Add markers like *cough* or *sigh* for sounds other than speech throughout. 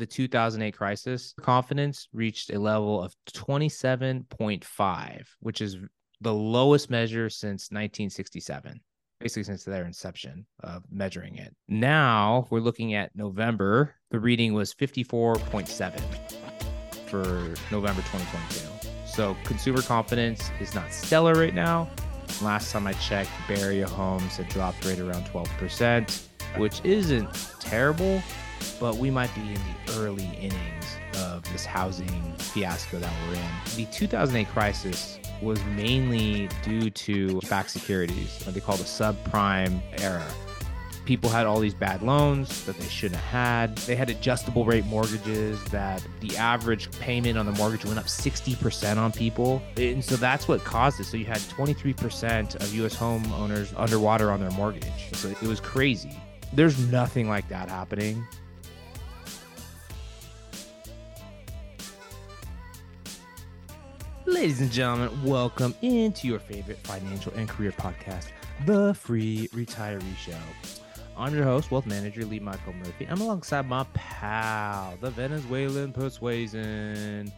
the 2008 crisis, confidence reached a level of 27.5, which is the lowest measure since 1967 basically since their inception of measuring it. Now we're looking at November. The reading was 54.7 for November 2022. So consumer confidence is not stellar right now. Last time I checked, Area homes had dropped right around 12%, which isn't terrible, but we might be in the early innings of this housing fiasco that we're in. The 2008 crisis was mainly due to backed securities, what they call the subprime era. People had all these bad loans that they shouldn't have had. They had adjustable rate mortgages that the average payment on the mortgage went up 60% on people. And so that's what caused it. So you had 23% of US homeowners underwater on their mortgage. So it was crazy. There's nothing like that happening Ladies and gentlemen, welcome into your favorite financial and career podcast, The Free Retiree Show. I'm your host, wealth manager Lee Michael Murphy. I'm alongside my pal, the Venezuelan persuasion,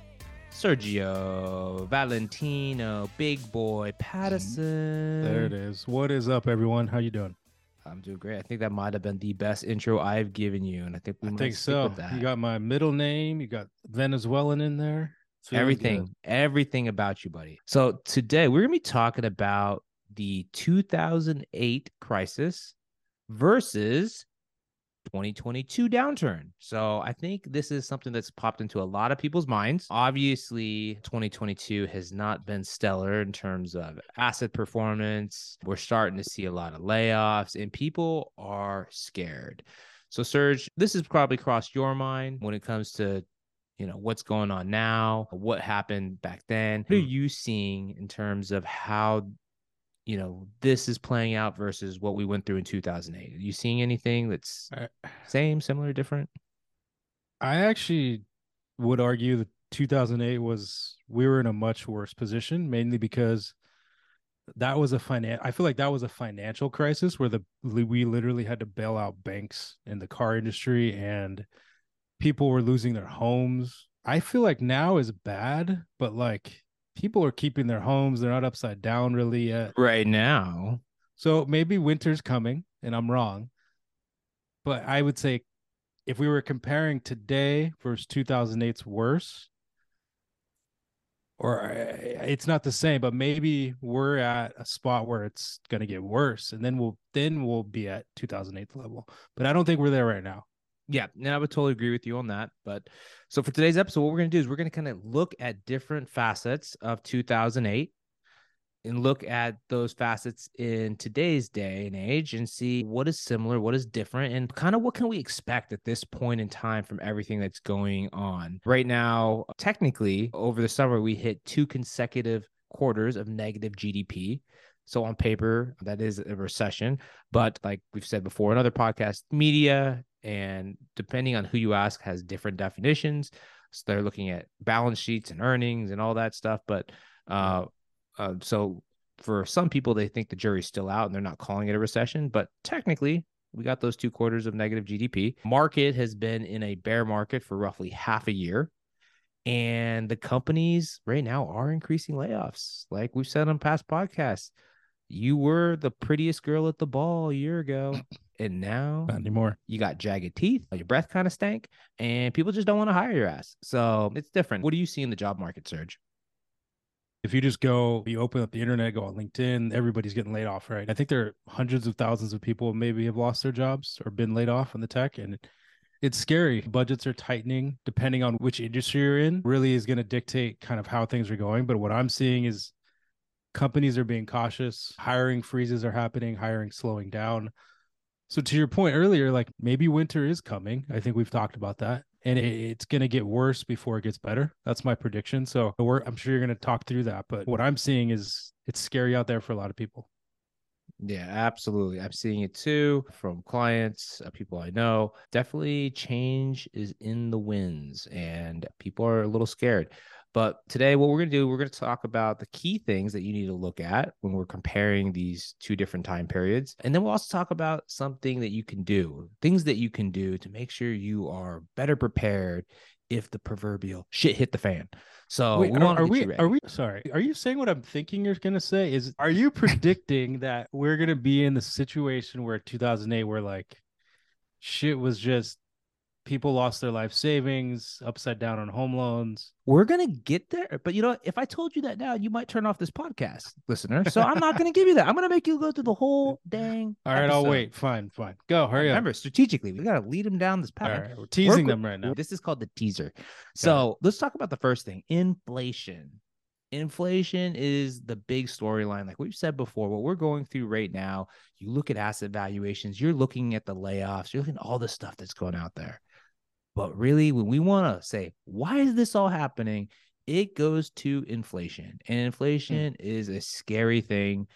Sergio Valentino, Big Boy Patterson. Mm, there it is. What is up, everyone? How you doing? I'm doing great. I think that might have been the best intro I've given you, and I think we I might think so. with that. You got my middle name. You got Venezuelan in there. Everything, everything about you, buddy. So today we're gonna be talking about the 2008 crisis versus 2022 downturn. So I think this is something that's popped into a lot of people's minds. Obviously, 2022 has not been stellar in terms of asset performance. We're starting to see a lot of layoffs and people are scared. So Serge, this has probably crossed your mind when it comes to you know what's going on now what happened back then what are Hmm. you seeing in terms of how you know this is playing out versus what we went through in 2008 are you seeing anything that's I, same similar different I actually would argue that 2008 was we were in a much worse position, mainly because that was a finan. I feel like that was a financial crisis where the we literally had to bail out banks in the car industry and people were losing their homes. I feel like now is bad, but like people are keeping their homes. They're not upside down really yet. right now So maybe winter's coming and I'm wrong. But I would say if we were comparing today versus 2008's worse, or uh, it's not the same, but maybe we're at a spot where it's going to get worse and then we'll then we'll be at 2008 level. But I don't think we're there right now. Yeah, and I would totally agree with you on that. But so for today's episode, what we're going to do is we're going to kind of look at different facets of 2008 and look at those facets in today's day and age and see what is similar, what is different, and kind of what can we expect at this point in time from everything that's going on. Right now, technically, over the summer, we hit two consecutive quarters of negative GDP. So on paper, that is a recession. But like we've said before in other podcasts, media and depending on who you ask has different definitions. So they're looking at balance sheets and earnings and all that stuff. But uh, uh, so for some people, they think the jury's still out and they're not calling it a recession. But technically, we got those two quarters of negative GDP. Market has been in a bear market for roughly half a year. And the companies right now are increasing layoffs. Like we've said on past podcasts, you were the prettiest girl at the ball a year ago. And now Not anymore. you got jagged teeth, your breath kind of stank, and people just don't want to hire your ass. So it's different. What do you see in the job market, Serge? If you just go, you open up the internet, go on LinkedIn, everybody's getting laid off, right? I think there are hundreds of thousands of people maybe have lost their jobs or been laid off in the tech. And it's scary. Budgets are tightening depending on which industry you're in, really is going to dictate kind of how things are going. But what I'm seeing is companies are being cautious, hiring freezes are happening, hiring slowing down. So to your point earlier, like maybe winter is coming. I think we've talked about that. And it's going to get worse before it gets better. That's my prediction. So I'm sure you're going to talk through that. But what I'm seeing is it's scary out there for a lot of people. Yeah, absolutely. I'm seeing it too from clients, uh, people I know. Definitely change is in the winds and people are a little scared. But today, what we're going to do, we're going to talk about the key things that you need to look at when we're comparing these two different time periods. And then we'll also talk about something that you can do, things that you can do to make sure you are better prepared if the proverbial shit hit the fan. So Wait, we are, are we are we sorry? Are you saying what I'm thinking you're gonna say? Is are you predicting that we're gonna be in the situation where 2008, where like shit was just people lost their life savings, upside down on home loans? We're gonna get there, but you know, if I told you that now, you might turn off this podcast, listener. So I'm not gonna give you that. I'm gonna make you go through the whole *laughs* dang. All right, I'll wait. Fine, fine. Go, hurry up. Remember, strategically, we gotta lead them down this path. right, we're teasing Work them right now. This is called the teaser. So let's talk about the first thing inflation. Inflation is the big storyline. Like we've said before, what we're going through right now, you look at asset valuations, you're looking at the layoffs, you're looking at all the stuff that's going out there. But really, when we want to say, why is this all happening? It goes to inflation. And hmm. inflation is a scary thing.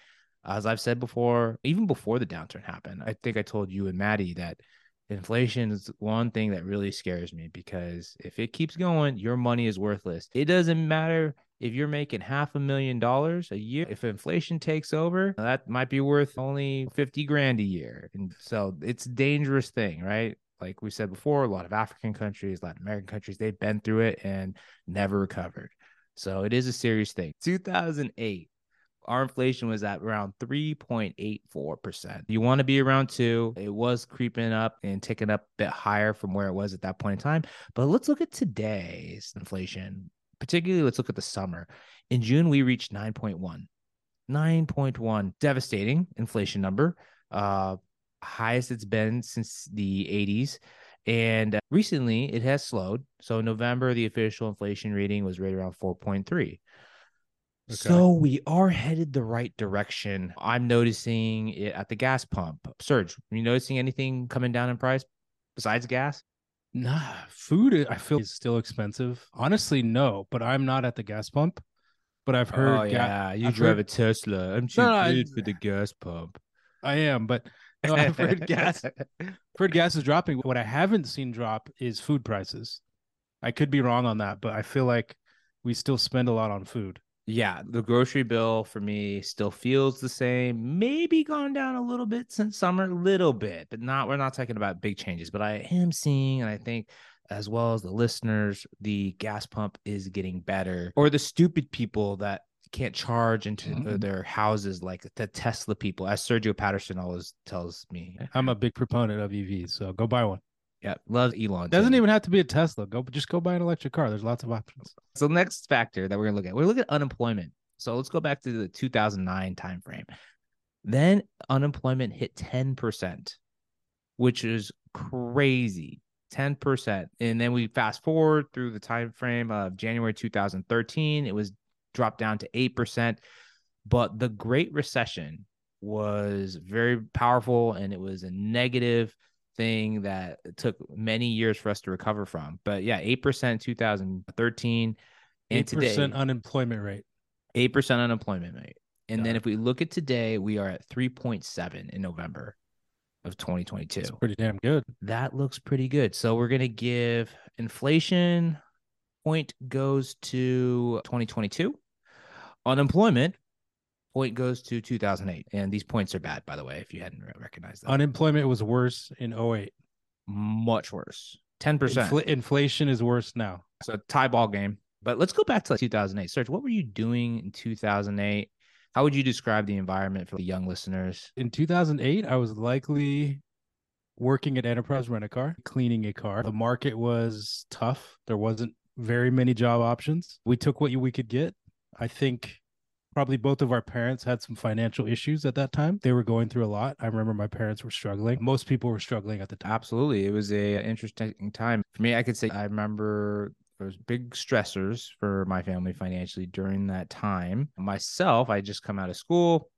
As I've said before, even before the downturn happened, I think I told you and Maddie that inflation is one thing that really scares me because if it keeps going, your money is worthless. It doesn't matter if you're making half a million dollars a year. If inflation takes over, that might be worth only 50 grand a year. And so it's a dangerous thing, right? Like we said before, a lot of African countries, Latin American countries, they've been through it and never recovered. So it is a serious thing. 2008, our inflation was at around 3.84%. You want to be around two. It was creeping up and ticking up a bit higher from where it was at that point in time. But let's look at today's inflation. Particularly, let's look at the summer. In June, we reached 9.1. 9.1. Devastating inflation number. Uh, highest it's been since the 80s. And uh, recently it has slowed. So, November, the official inflation reading was right around 4.3. So we are headed the right direction. I'm noticing it at the gas pump. Serge, are you noticing anything coming down in price besides gas? Nah, food I- feel is still expensive. Honestly, no, but I'm not at the gas pump. But I've heard oh ga- yeah, you I've drive heard- a Tesla. I'm too No, no, I- good for the gas pump. I am, but *laughs* I've heard gas gas is dropping. What I haven't seen drop is food prices. I could be wrong on that, but I feel like we still spend a lot on food. yeah, the grocery bill for me still feels the same. Maybe gone down a little bit since summer, a little bit, but not. We're not talking about big changes. But I am seeing, and I think as well as the listeners, the gas pump is getting better. Or the stupid people that can't charge into Mhm. their houses, like the Tesla people, as Sergio Patterson always tells me. I'm a big proponent of EVs, so go buy one. Yeah, love Elon. Doesn't too. even have to be a Tesla. Go just go buy an electric car. There's lots of options. So next factor that we're gonna look at, we're looking at unemployment. So let's go back to the 2009 timeframe. Then unemployment hit 10%, which is crazy. 10%. And then we fast forward through the time frame of January 2013, it was dropped down to 8%. But the Great Recession was very powerful and it was a negative thing that took many years for us to recover from. But yeah, 8% 2013 and Eight today percent unemployment rate. 8% unemployment rate. And Got then if we look at today, we are at 3.7 in November of 2022. It's pretty damn good. That looks pretty good. So we're going to give inflation point goes to 2022. Unemployment point goes to 2008. And these points are bad, by the way, if you hadn't recognized that. Unemployment was worse in 08. Much worse. 10%. Infl- inflation is worse now. So tie ball game. But let's go back to like 2008. Serge, what were you doing in 2008? How would you describe the environment for the young listeners? In 2008, I was likely working at Enterprise Rent a Car, cleaning a car. The market was tough. There wasn't very many job options. We took what we could get. I think probably both of our parents had some financial issues at that time. They were going through a lot. I remember my parents were struggling. Most people were struggling at the time. Absolutely. It was a interesting time. For me, I could say I remember there was big stressors for my family financially during that time. Myself, I just come out of school.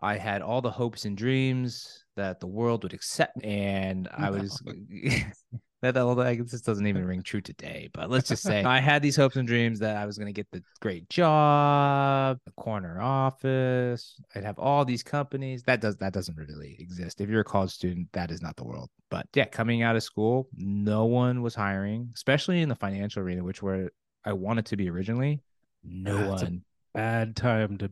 I had all the hopes and dreams that the world would accept, and I *laughs* was *laughs* that although I guess this doesn't even ring true today. But let's just say *laughs* I had these hopes and dreams that I was going to get the great job, the corner office. I'd have all these companies. That does that doesn't really exist. If you're a college student, that is not the world. But yeah, coming out of school, no one was hiring, especially in the financial arena, which where I wanted to be originally, no Ah, it's a- one. Bad time to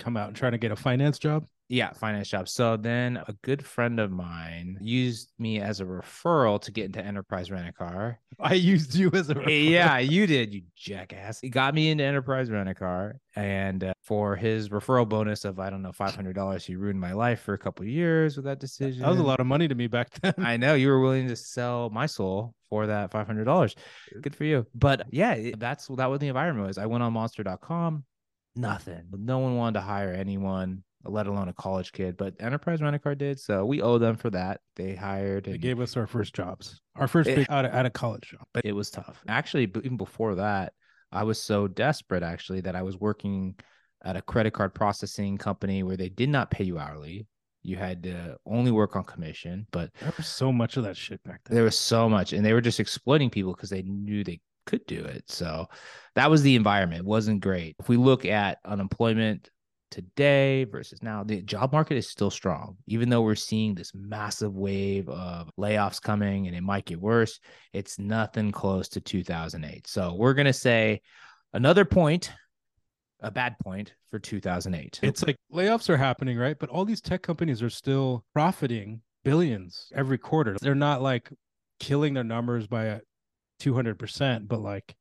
come out and try to get a finance job. Yeah, finance job. So then a good friend of mine used me as a referral to get into enterprise rent a car. *laughs* I used you as a referral. yeah, you did, you jackass. He got me into enterprise rent a car, and uh, for his referral bonus of I don't know five hundred dollars, he ruined my life for a couple of years with that decision. That was a lot of money to me back *laughs* then. I know you were willing to sell my soul for that five hundred dollars. Good for you. But yeah, that's that what the environment was. I went on Monster.com, nothing. No one wanted to hire anyone, let alone a college kid. But Enterprise Rent a Car did, so we owe them for that. They hired. They gave us our first jobs, our first It- big out of, out of college job. but it was tough. Actually, even before that, I was so desperate actually that I was working at a credit card processing company where they did not pay you hourly. You had to only work on commission, but There was so much of that shit back then. there was so much, and they were just exploiting people because they knew they could do it. So that was the environment. It wasn't great. If we look at unemployment today versus now, the job market is still strong, even though we're seeing this massive wave of layoffs coming and it might get worse. It's nothing close to 2008. So we're going to say another point, a bad point for 2008. It's like layoffs are happening, right? But all these tech companies are still profiting billions every quarter. They're not like killing their numbers by a 200%, but like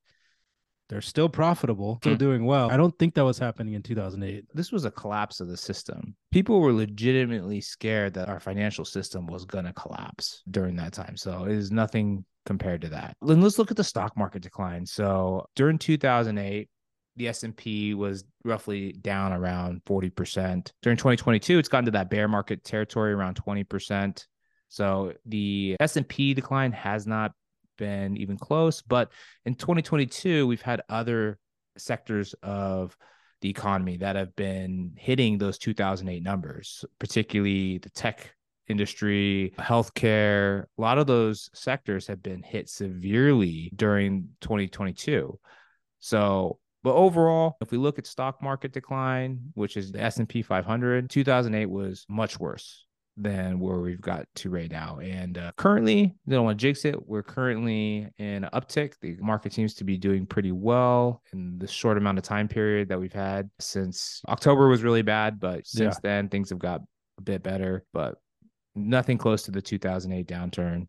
they're still profitable, still Hmm. doing well. I don't think that was happening in 2008. this was a collapse of the system. People were legitimately scared that our financial system was going to collapse during that time. So it is nothing compared to that. Then let's look at the stock market decline. So during 2008, the S&P was roughly down around 40%. During 2022, it's gotten to that bear market territory around 20%. So the S&P decline has not been even close, but in 2022, we've had other sectors of the economy that have been hitting those 2008 numbers, particularly the tech industry, healthcare. A lot of those sectors have been hit severely during 2022. So, but overall, if we look at stock market decline, which is the S&P 500, 2008 was much worse than where we've got to right now. And uh, currently, they don't want to jinx it. We're currently in an uptick. The market seems to be doing pretty well in the short amount of time period that we've had since October was really bad, but since then things have got a bit better, but nothing close to the 2008 downturn.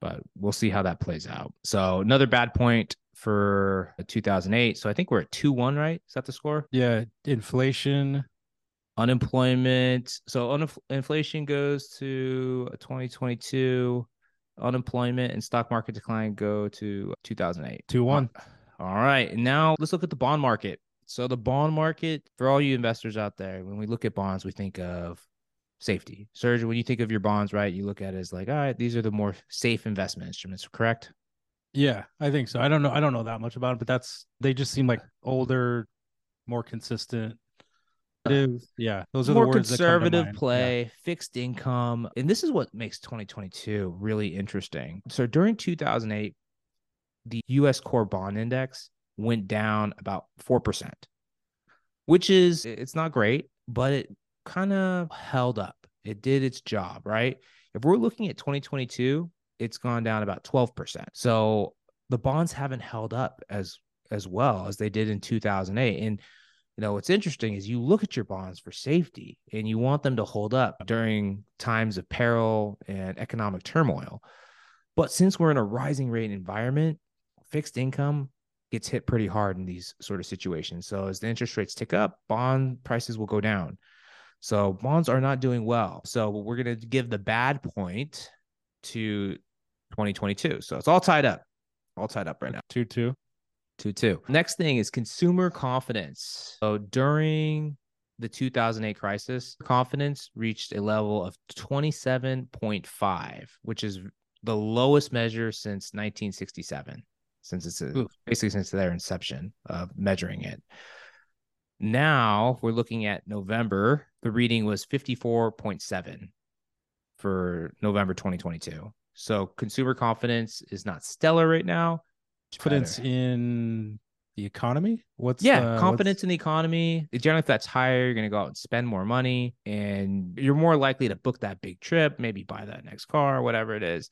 But we'll see how that plays out. So another bad point for 2008. So I think we're at 2-1, right? Is that the score? Yeah, inflation. Unemployment so un- inflation goes to 2022 unemployment and stock market decline go to 2008 Two one. Uh, all right now let's look at the bond market so the bond market for all you investors out there when we look at bonds we think of safety serge when you think of your bonds right you look at it as like all right these are the more safe investment instruments correct Yeah, I think so. I don't know. I don't know that much about it, but that's they just seem like older, more consistent. Yeah, those are more the words that come to conservative mind. Yeah. play, fixed income. And this is what makes 2022 really interesting. So during 2008, the US core bond index went down about 4%, which is it's not great, but it kind of held up. It did its job, right? If we're looking at 2022, it's gone down about 12%. So the bonds haven't held up as as well as they did in 2008. And you know what's interesting is you look at your bonds for safety and you want them to hold up during times of peril and economic turmoil. But since we're in a rising rate environment fixed income gets hit pretty hard in these sort of situations. So as the interest rates tick up bond prices will go down. So bonds are not doing well. So we're going to give the bad point to 2022 so it's all tied up all tied up right now. Two two. Two two. Next thing is consumer confidence. So during the 2008 crisis, confidence reached a level of 27.5, which is the lowest measure since 1967, since it's a, basically since their inception of measuring it. Now we're looking at November. The reading was 54.7 for November 2022. So consumer confidence is not stellar right now. Confidence Better. in the economy. What's yeah, uh, confidence what's- in the economy. Generally, if that's higher, you're going to go out and spend more money, and you're more likely to book that big trip, maybe buy that next car, whatever it is.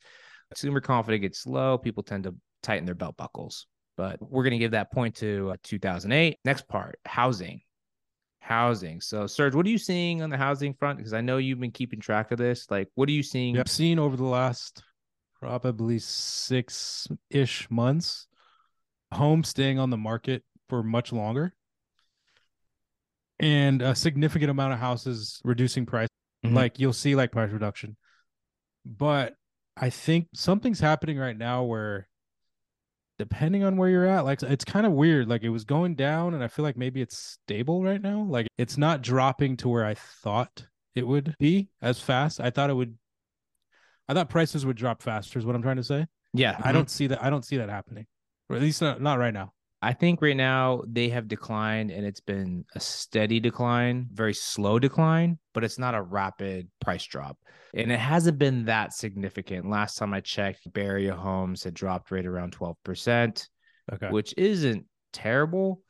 Consumer confidence gets low. People tend to tighten their belt buckles. but we're going to give that point to uh, 2008. Next part housing. Housing. So, Serge, what are you seeing on the housing front? Because I know you've been keeping track of this. Like, what are you seeing? I've seen over the last probably six ish months homes staying on the market for much longer and a significant amount of houses reducing price. Mm-hmm. Like you'll see like price reduction. But I think something's happening right now where depending on where you're at, like it's kind of weird. Like it was going down and I feel like maybe it's stable right now. Like it's not dropping to where I thought it would be as fast. I thought it would I thought prices would drop faster is what I'm trying to say. Yeah. I don't see that I don't see that happening. Or at least not, not right now. I think right now they have declined and it's been a steady decline, very slow decline, but it's not a rapid price drop. And it hasn't been that significant. Last time I checked, Bay Area homes had dropped right around 12%, okay. which isn't terrible,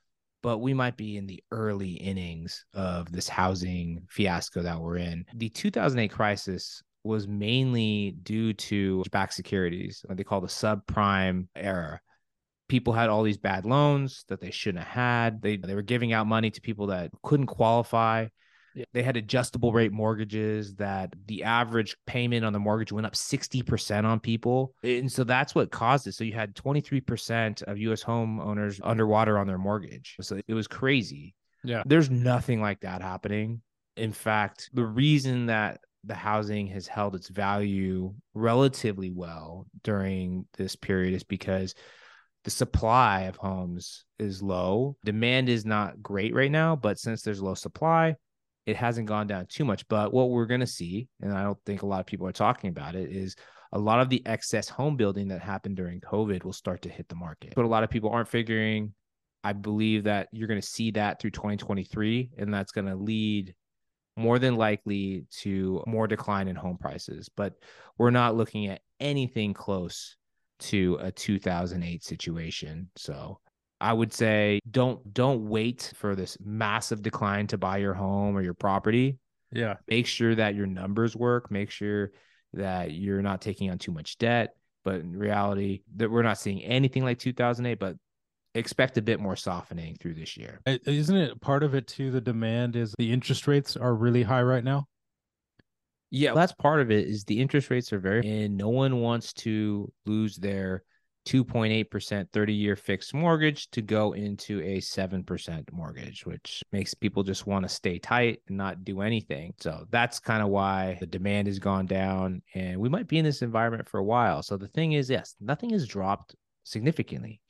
but we might be in the early innings of this housing fiasco that we're in. The 2008 crisis was mainly due to back securities, what they call the subprime era people had all these bad loans that they shouldn't have had. They they were giving out money to people that couldn't qualify. They had adjustable rate mortgages that the average payment on the mortgage went up 60% on people. And so that's what caused it. So you had 23% of US homeowners underwater on their mortgage. So it was crazy. Yeah. There's nothing like that happening. In fact, the reason that the housing has held its value relatively well during this period is because the supply of homes is low. Demand is not great right now, but since there's low supply, it hasn't gone down too much. But what we're going to see, and I don't think a lot of people are talking about it, is a lot of the excess home building that happened during COVID will start to hit the market. But a lot of people aren't figuring. I believe that you're going to see that through 2023, and that's going to lead more than likely to more decline in home prices. But we're not looking at anything close to a 2008 situation. So I would say don't don't wait for this massive decline to buy your home or your property. Yeah. Make sure that your numbers work, make sure that you're not taking on too much debt, but in reality that we're not seeing anything like 2008, but expect a bit more softening through this year. Isn't it part of it too the demand is the interest rates are really high right now? Yeah, that's part of it is the interest rates are very and no one wants to lose their 2.8% 30 year fixed mortgage to go into a 7% mortgage, which makes people just want to stay tight and not do anything. So that's kind of why the demand has gone down and we might be in this environment for a while. So the thing is, yes, nothing has dropped significantly.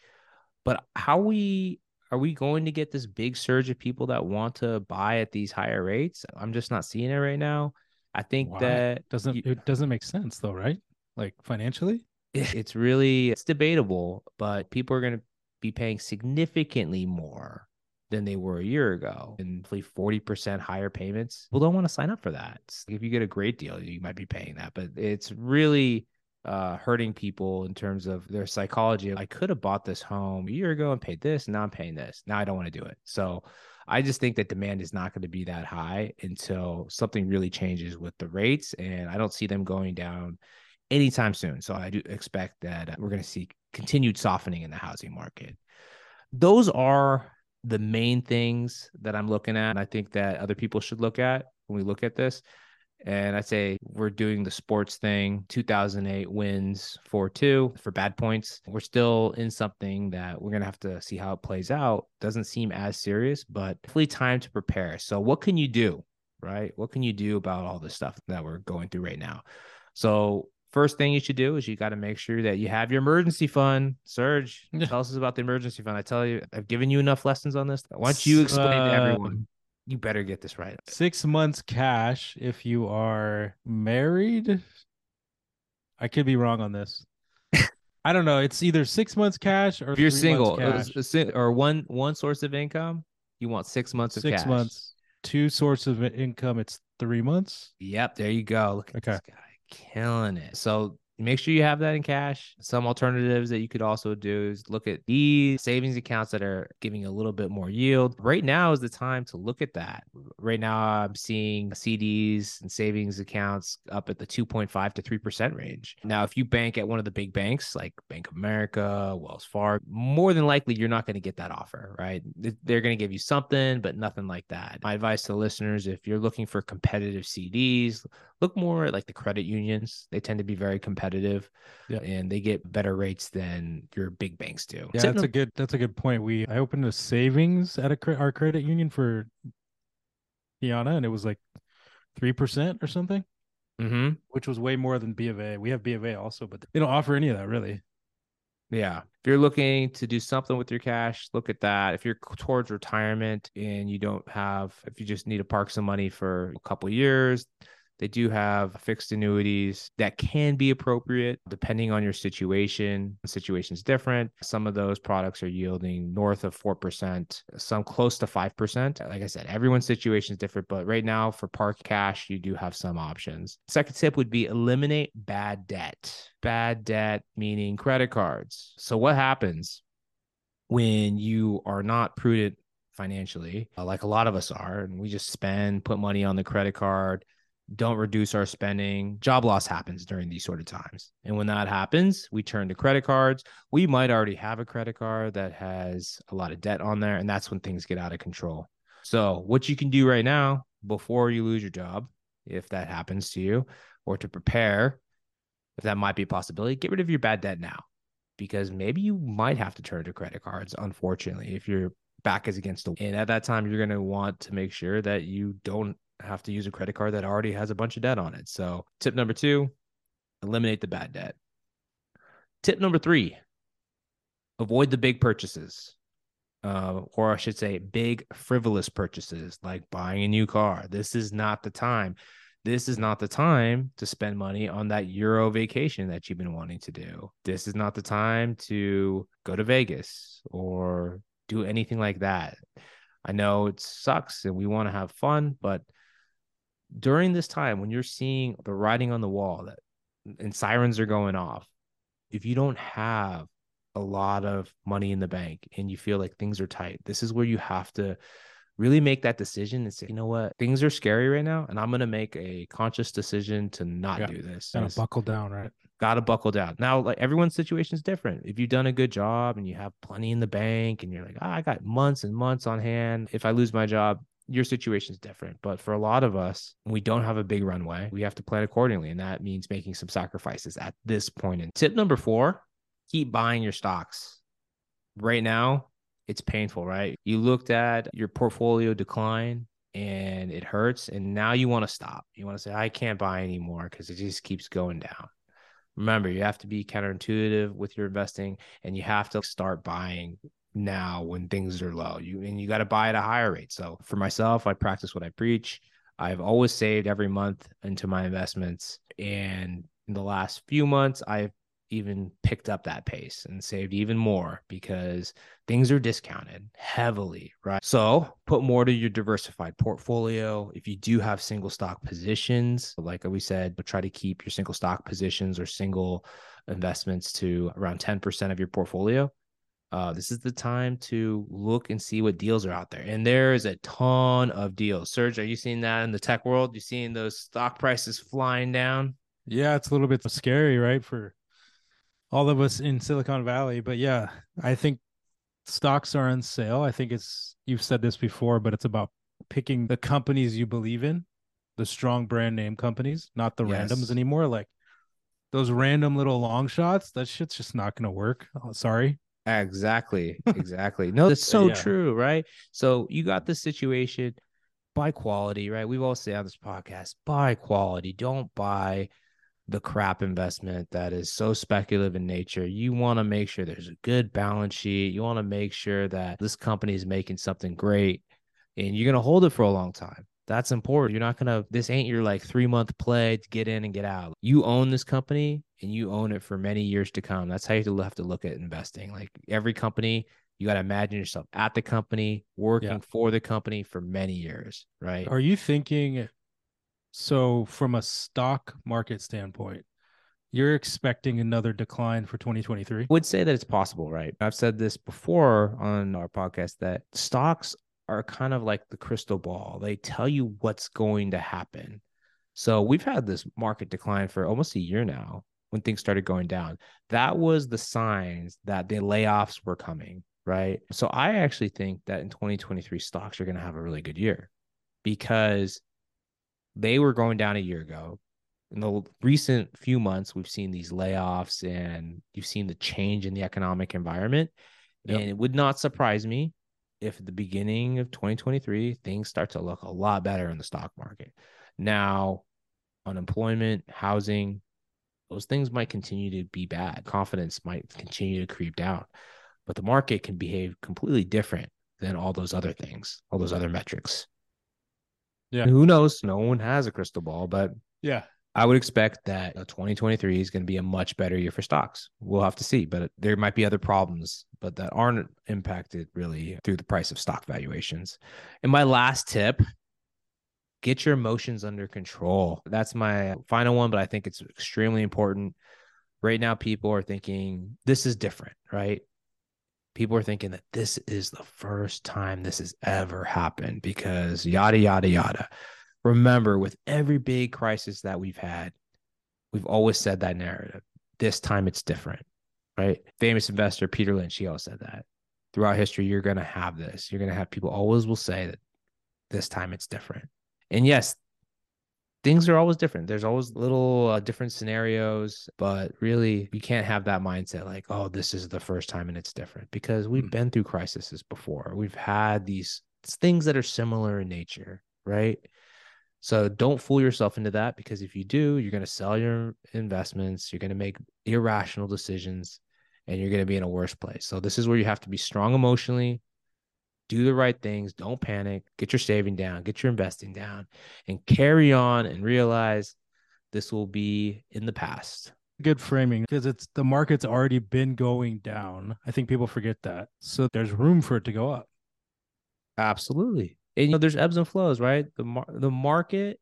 But how we are we going to get this big surge of people that want to buy at these higher rates? I'm just not seeing it right now. I think Why? that doesn't you, it doesn't make sense though, right? Like financially, it's really it's debatable, but people are going to be paying significantly more than they were a year ago and 40% higher payments. People don't want to sign up for that. If you get a great deal, you might be paying that, but it's really uh, hurting people in terms of their psychology. I could have bought this home a year ago and paid this. And now I'm paying this. Now I don't want to do it. So I just think that demand is not going to be that high until something really changes with the rates. And I don't see them going down anytime soon. So I do expect that uh, we're going to see continued softening in the housing market. Those are the main things that I'm looking at. And I think that other people should look at when we look at this. And I'd say we're doing the sports thing. 2008 wins 4 2 for bad points. We're still in something that we're going to have to see how it plays out. Doesn't seem as serious, but definitely time to prepare. So, what can you do? Right? What can you do about all this stuff that we're going through right now? So, first thing you should do is you got to make sure that you have your emergency fund. Serge, *laughs* tell us about the emergency fund. I tell you, I've given you enough lessons on this. Why don't you explain uh, to everyone? You better get this right. Six months cash if you are married. I could be wrong on this. I don't know. It's either six months cash or if you're single uh, or one one source of income. You want six months of six cash. months. Two sources of income. It's three months. Yep. There you go. Look at okay. this guy killing it. So make sure you have that in cash. Some alternatives that you could also do is look at these savings accounts that are giving a little bit more yield. Right now is the time to look at that. Right now, I'm seeing CDs and savings accounts up at the 2.5 to 3% range. Now, if you bank at one of the big banks like Bank of America, Wells Fargo, more than likely you're not going to get that offer, right? They're going to give you something, but nothing like that. My advice to listeners if you're looking for competitive CDs, look more at like the credit unions. They tend to be very competitive yeah. and they get better rates than your big banks do. Yeah, that's a good that's a good point. We I opened a savings at a our credit union for Kiana and it was like 3% or something. Mm-hmm. Which was way more than B of A. We have B of A also, but they don't offer any of that really. Yeah. If you're looking to do something with your cash, look at that. If you're towards retirement and you don't have, if you just need to park some money for a couple years, they do have fixed annuities that can be appropriate depending on your situation. The situation's different. Some of those products are yielding north of 4%, some close to 5%. Like I said, everyone's situation is different, but right now for park cash, you do have some options. Second tip would be eliminate bad debt. Bad debt meaning credit cards. So what happens when you are not prudent financially, uh, like a lot of us are, and we just spend, put money on the credit card, don't reduce our spending. Job loss happens during these sort of times. And when that happens, we turn to credit cards. We might already have a credit card that has a lot of debt on there, and that's when things get out of control. So, what you can do right now before you lose your job, if that happens to you, or to prepare, if that might be a possibility, get rid of your bad debt now because maybe you might have to turn to credit cards, unfortunately, if your back is against the wall. and at that time you're going to want to make sure that you don't have to use a credit card that already has a bunch of debt on it. So, tip number two, eliminate the bad debt. Tip number three, avoid the big purchases. Uh, or I should say, big frivolous purchases like buying a new car. This is not the time. This is not the time to spend money on that Euro vacation that you've been wanting to do. This is not the time to go to Vegas or do anything like that. I know it sucks and we want to have fun, but during this time when you're seeing the writing on the wall that and sirens are going off, if you don't have a lot of money in the bank and you feel like things are tight, this is where you have to really make that decision and say, you know what, things are scary right now, and I'm gonna make a conscious decision to not yeah, do this. Gotta buckle down, right? Gotta buckle down. Now, like everyone's situation is different. If you've done a good job and you have plenty in the bank and you're like, oh, I got months and months on hand. If I lose my job, your situation is different. But for a lot of us, we don't have a big runway. We have to plan accordingly. And that means making some sacrifices at this point. And tip number four keep buying your stocks. Right now, it's painful, right? You looked at your portfolio decline and it hurts. And now you want to stop. You want to say, I can't buy anymore because it just keeps going down. Remember, you have to be counterintuitive with your investing and you have to start buying now when things are low. You and you got to buy at a higher rate. So for myself, I practice what I preach. I've always saved every month into my investments. And in the last few months, I've even picked up that pace and saved even more because things are discounted heavily, right? So put more to your diversified portfolio. If you do have single stock positions, like we said, try to keep your single stock positions or single investments to around 10% of your portfolio uh, this is the time to look and see what deals are out there. And there is a ton of deals. Serge, are you seeing that in the tech world? You seeing those stock prices flying down? Yeah, it's a little bit scary, right? For all of us in Silicon Valley. But yeah, I think stocks are on sale. I think it's, you've said this before, but it's about picking the companies you believe in, the strong brand name companies, not the yes. randoms anymore. Like those random little long shots, that shit's just not going to work. Oh, sorry. Exactly. *laughs* Exactly. no, that's so yeah. true, right? So you got the situation buy quality, right? We've all said on this podcast, buy quality. Don't buy the crap investment that is so speculative in nature. You want to make sure there's a good balance sheet. You want to make sure that this company is making something great and you're going to hold it for a long time. That's important. You're not going to, this ain't your like three month play to get in and get out. You own this company and you own it for many years to come. That's how you have to look at investing. Like every company, you got to imagine yourself at the company, working yeah. for the company for many years, right? Are you thinking so from a stock market standpoint? You're expecting another decline for 2023? would say that it's possible, right? I've said this before on our podcast that stocks are kind of like the crystal ball. They tell you what's going to happen. So we've had this market decline for almost a year now when things started going down. That was the signs that the layoffs were coming, right? So I actually think that in 2023 stocks are going to have a really good year because they were going down a year ago in the recent few months, we've seen these layoffs and you've seen the change in the economic environment. Yep. And it would not surprise me if at the beginning of 2023, things start to look a lot better in the stock market. Now, unemployment, housing, those things might continue to be bad. Confidence might continue to creep down, but the market can behave completely different than all those other things, all those other metrics. Yeah. And who knows? No one has a crystal ball, but yeah, I would expect that 2023 is going to be a much better year for stocks. We'll have to see, but there might be other problems, but that aren't impacted really through the price of stock valuations. And my last tip get your emotions under control. That's my final one, but I think it's extremely important. Right now, people are thinking this is different, right? People are thinking that this is the first time this has ever happened because yada, yada, yada remember with every big crisis that we've had, we've always said that narrative. This time it's different, right? Famous investor Peter Lynch, he always said that. Throughout history, you're going to have this. You're going to have people always will say that this time it's different. And yes, things are always different. There's always little uh, different scenarios, but really, you can't have that mindset like, oh, this is the first time and it's different because we've mm. been through crises before. We've had these things that are similar in nature, right? So don't fool yourself into that because if you do, you're going to sell your investments, you're going to make irrational decisions, and you're going to be in a worse place. So this is where you have to be strong emotionally, do the right things, don't panic, get your saving down, get your investing down, and carry on and realize this will be in the past. Good framing because it's the market's already been going down. I think people forget that. So there's room for it to go up. Absolutely and you know there's ebbs and flows right? The mar- the market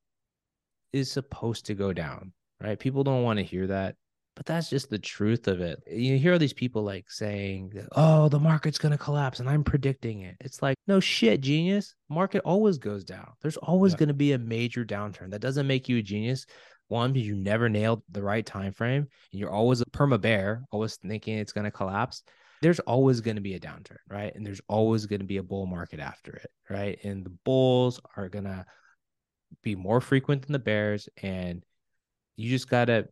is supposed to go down right? People don't want to hear that but that's just the truth of it. You hear all these people like saying oh the market's going to collapse and i'm predicting it. It's like no shit genius. Market always goes down. There's always yeah. going to be a major downturn. That doesn't make you a genius. One because you never nailed the right time frame and you're always a perma bear always thinking it's going to collapse there's always going to be a downturn, right? And there's always going to be a bull market after it, right? And the bulls are going to be more frequent than the bears. And you just got to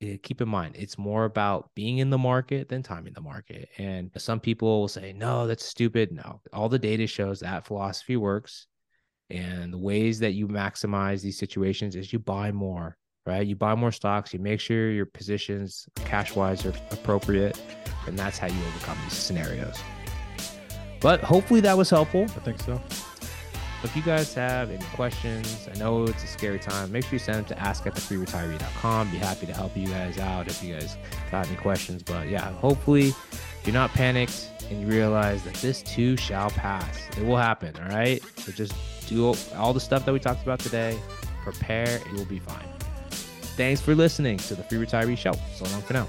eh, keep in mind it's more about being in the market than timing the market. And some people will say, no, that's stupid. No, all the data shows that philosophy works. And the ways that you maximize these situations is you buy more, right? You buy more stocks, you make sure your positions cash wise are appropriate and that's how you overcome these scenarios. But hopefully that was helpful. I think so. If you guys have any questions, I know it's a scary time. Make sure you send them to ask at thefreeretiree.com. Be happy to help you guys out if you guys got any questions. But yeah, hopefully you're not panicked and you realize that this too shall pass. It will happen. All right. So just do all the stuff that we talked about today. Prepare, it will be fine. Thanks for listening to the Free Retiree Show. So long for now.